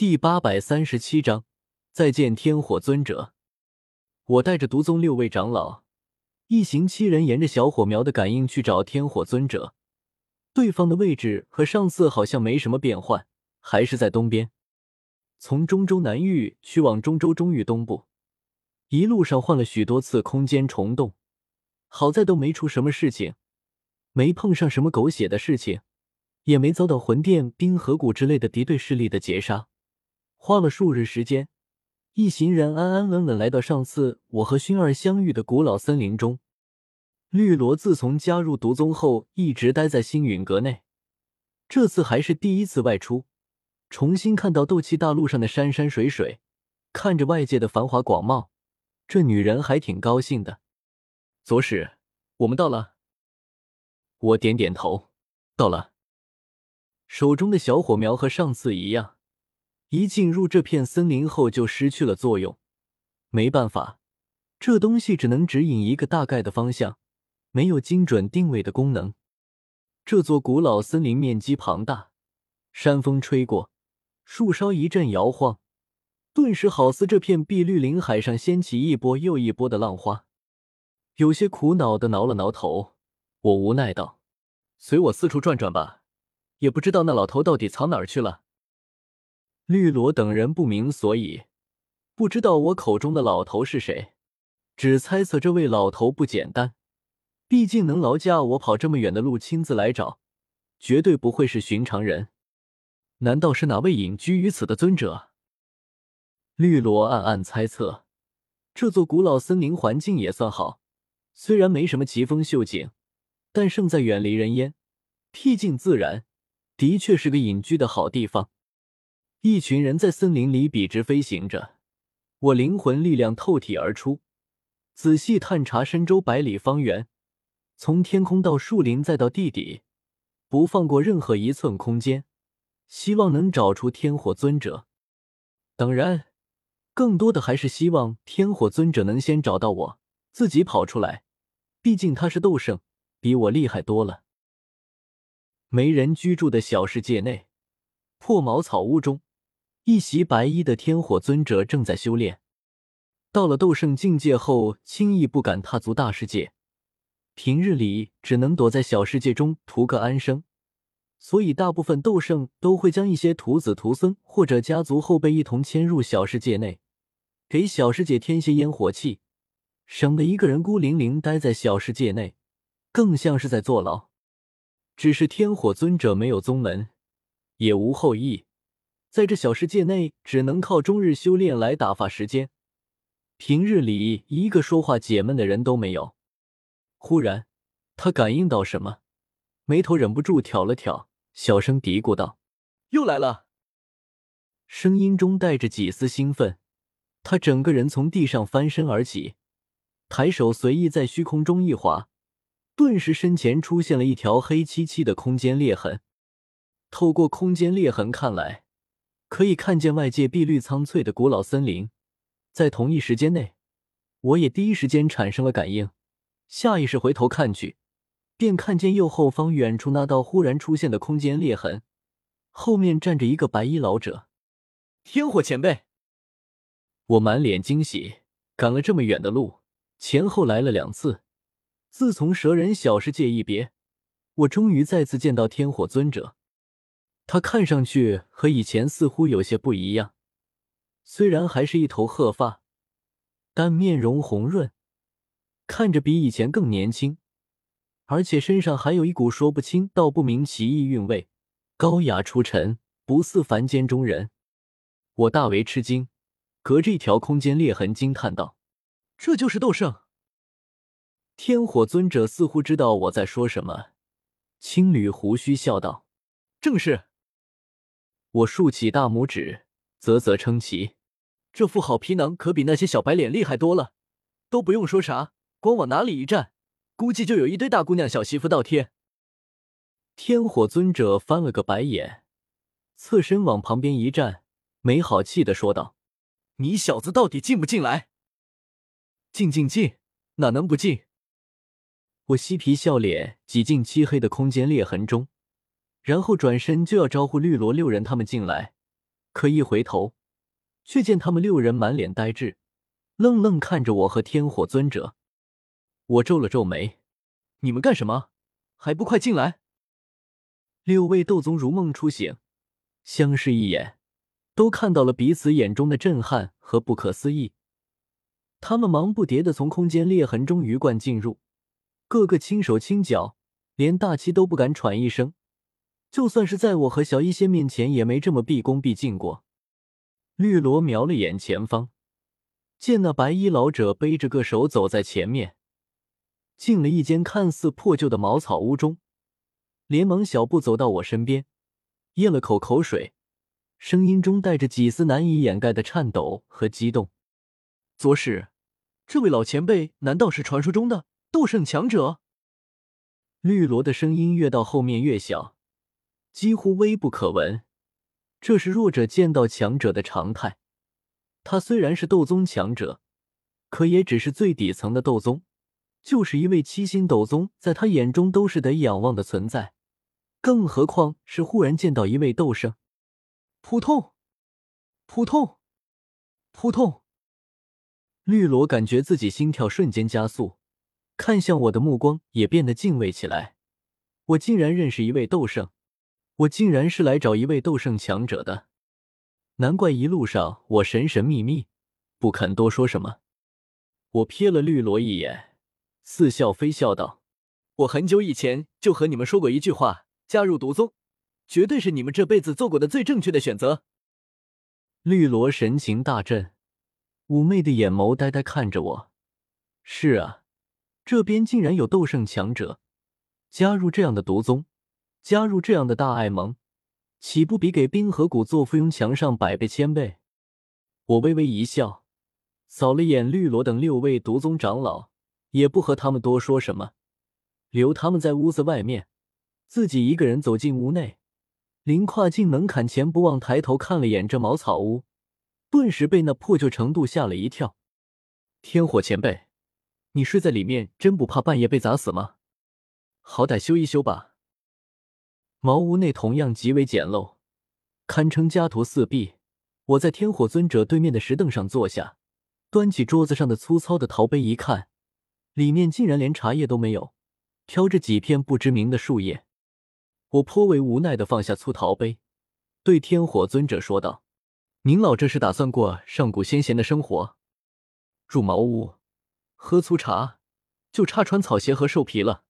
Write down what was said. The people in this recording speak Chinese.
第八百三十七章，再见天火尊者。我带着毒宗六位长老，一行七人沿着小火苗的感应去找天火尊者。对方的位置和上次好像没什么变换，还是在东边。从中州南域去往中州中域东部，一路上换了许多次空间虫洞，好在都没出什么事情，没碰上什么狗血的事情，也没遭到魂殿、冰河谷之类的敌对势力的截杀。花了数日时间，一行人安安稳稳来到上次我和薰儿相遇的古老森林中。绿萝自从加入毒宗后，一直待在星陨阁内，这次还是第一次外出，重新看到斗气大陆上的山山水水，看着外界的繁华广袤，这女人还挺高兴的。左使，我们到了。我点点头，到了。手中的小火苗和上次一样。一进入这片森林后就失去了作用，没办法，这东西只能指引一个大概的方向，没有精准定位的功能。这座古老森林面积庞大，山风吹过，树梢一阵摇晃，顿时好似这片碧绿林海上掀起一波又一波的浪花。有些苦恼的挠了挠头，我无奈道：“随我四处转转吧，也不知道那老头到底藏哪儿去了。”绿萝等人不明所以，不知道我口中的老头是谁，只猜测这位老头不简单。毕竟能劳驾我跑这么远的路亲自来找，绝对不会是寻常人。难道是哪位隐居于此的尊者？绿萝暗暗猜测。这座古老森林环境也算好，虽然没什么奇峰秀景，但胜在远离人烟，僻静自然，的确是个隐居的好地方。一群人在森林里笔直飞行着，我灵魂力量透体而出，仔细探查深州百里方圆，从天空到树林再到地底，不放过任何一寸空间，希望能找出天火尊者。当然，更多的还是希望天火尊者能先找到我，自己跑出来。毕竟他是斗圣，比我厉害多了。没人居住的小世界内，破茅草屋中。一袭白衣的天火尊者正在修炼，到了斗圣境界后，轻易不敢踏足大世界，平日里只能躲在小世界中图个安生。所以，大部分斗圣都会将一些徒子徒孙或者家族后辈一同迁入小世界内，给小世界添些烟火气，省得一个人孤零零待在小世界内，更像是在坐牢。只是天火尊者没有宗门，也无后裔。在这小世界内，只能靠终日修炼来打发时间。平日里一个说话解闷的人都没有。忽然，他感应到什么，眉头忍不住挑了挑，小声嘀咕道：“又来了。”声音中带着几丝兴奋。他整个人从地上翻身而起，抬手随意在虚空中一划，顿时身前出现了一条黑漆漆的空间裂痕。透过空间裂痕看来。可以看见外界碧绿苍翠的古老森林，在同一时间内，我也第一时间产生了感应，下意识回头看去，便看见右后方远处那道忽然出现的空间裂痕，后面站着一个白衣老者，天火前辈。我满脸惊喜，赶了这么远的路，前后来了两次，自从蛇人小世界一别，我终于再次见到天火尊者。他看上去和以前似乎有些不一样，虽然还是一头褐发，但面容红润，看着比以前更年轻，而且身上还有一股说不清道不明奇异韵味，高雅出尘，不似凡间中人。我大为吃惊，隔着一条空间裂痕惊叹道：“这就是斗圣！”天火尊者似乎知道我在说什么，青缕胡须笑道：“正是。”我竖起大拇指，啧啧称奇。这副好皮囊可比那些小白脸厉害多了，都不用说啥，光往哪里一站，估计就有一堆大姑娘小媳妇倒贴。天火尊者翻了个白眼，侧身往旁边一站，没好气的说道：“你小子到底进不进来？进进进，哪能不进？”我嬉皮笑脸挤进漆黑的空间裂痕中。然后转身就要招呼绿萝六人他们进来，可一回头，却见他们六人满脸呆滞，愣愣看着我和天火尊者。我皱了皱眉：“你们干什么？还不快进来！”六位斗宗如梦初醒，相视一眼，都看到了彼此眼中的震撼和不可思议。他们忙不迭的从空间裂痕中鱼贯进入，个个轻手轻脚，连大气都不敢喘一声。就算是在我和小医仙面前，也没这么毕恭毕敬过。绿萝瞄了眼前方，见那白衣老者背着个手走在前面，进了一间看似破旧的茅草屋中。连忙小步走到我身边，咽了口口水，声音中带着几丝难以掩盖的颤抖和激动。左使，这位老前辈难道是传说中的斗圣强者？绿萝的声音越到后面越小，几乎微不可闻。这是弱者见到强者的常态。他虽然是斗宗强者，可也只是最底层的斗宗，就是一位七星斗宗，在他眼中都是得仰望的存在。更何况是忽然见到一位斗圣，扑通，扑通，扑通。绿萝感觉自己心跳瞬间加速，看向我的目光也变得敬畏起来。我竟然认识一位斗圣，我竟然是来找一位斗圣强者的，难怪一路上我神神秘秘，不肯多说什么。我瞥了绿萝一眼，似笑非笑道：“我很久以前就和你们说过一句话。”加入毒宗，绝对是你们这辈子做过的最正确的选择。绿萝神情大振，妩媚的眼眸呆呆看着我。是啊，这边竟然有斗圣强者加入这样的毒宗，加入这样的大爱盟，岂不比给冰河谷做附庸强上百倍千倍？我微微一笑，扫了眼绿萝等六位毒宗长老，也不和他们多说什么，留他们在屋子外面。自己一个人走进屋内，临跨进门槛前，不忘抬头看了眼这茅草屋，顿时被那破旧程度吓了一跳。天火前辈，你睡在里面，真不怕半夜被砸死吗？好歹修一修吧。茅屋内同样极为简陋，堪称家徒四壁。我在天火尊者对面的石凳上坐下，端起桌子上的粗糙的陶杯一看，里面竟然连茶叶都没有，飘着几片不知名的树叶。我颇为无奈的放下粗陶杯，对天火尊者说道：“您老这是打算过上古先贤的生活？住茅屋，喝粗茶，就差穿草鞋和兽皮了。”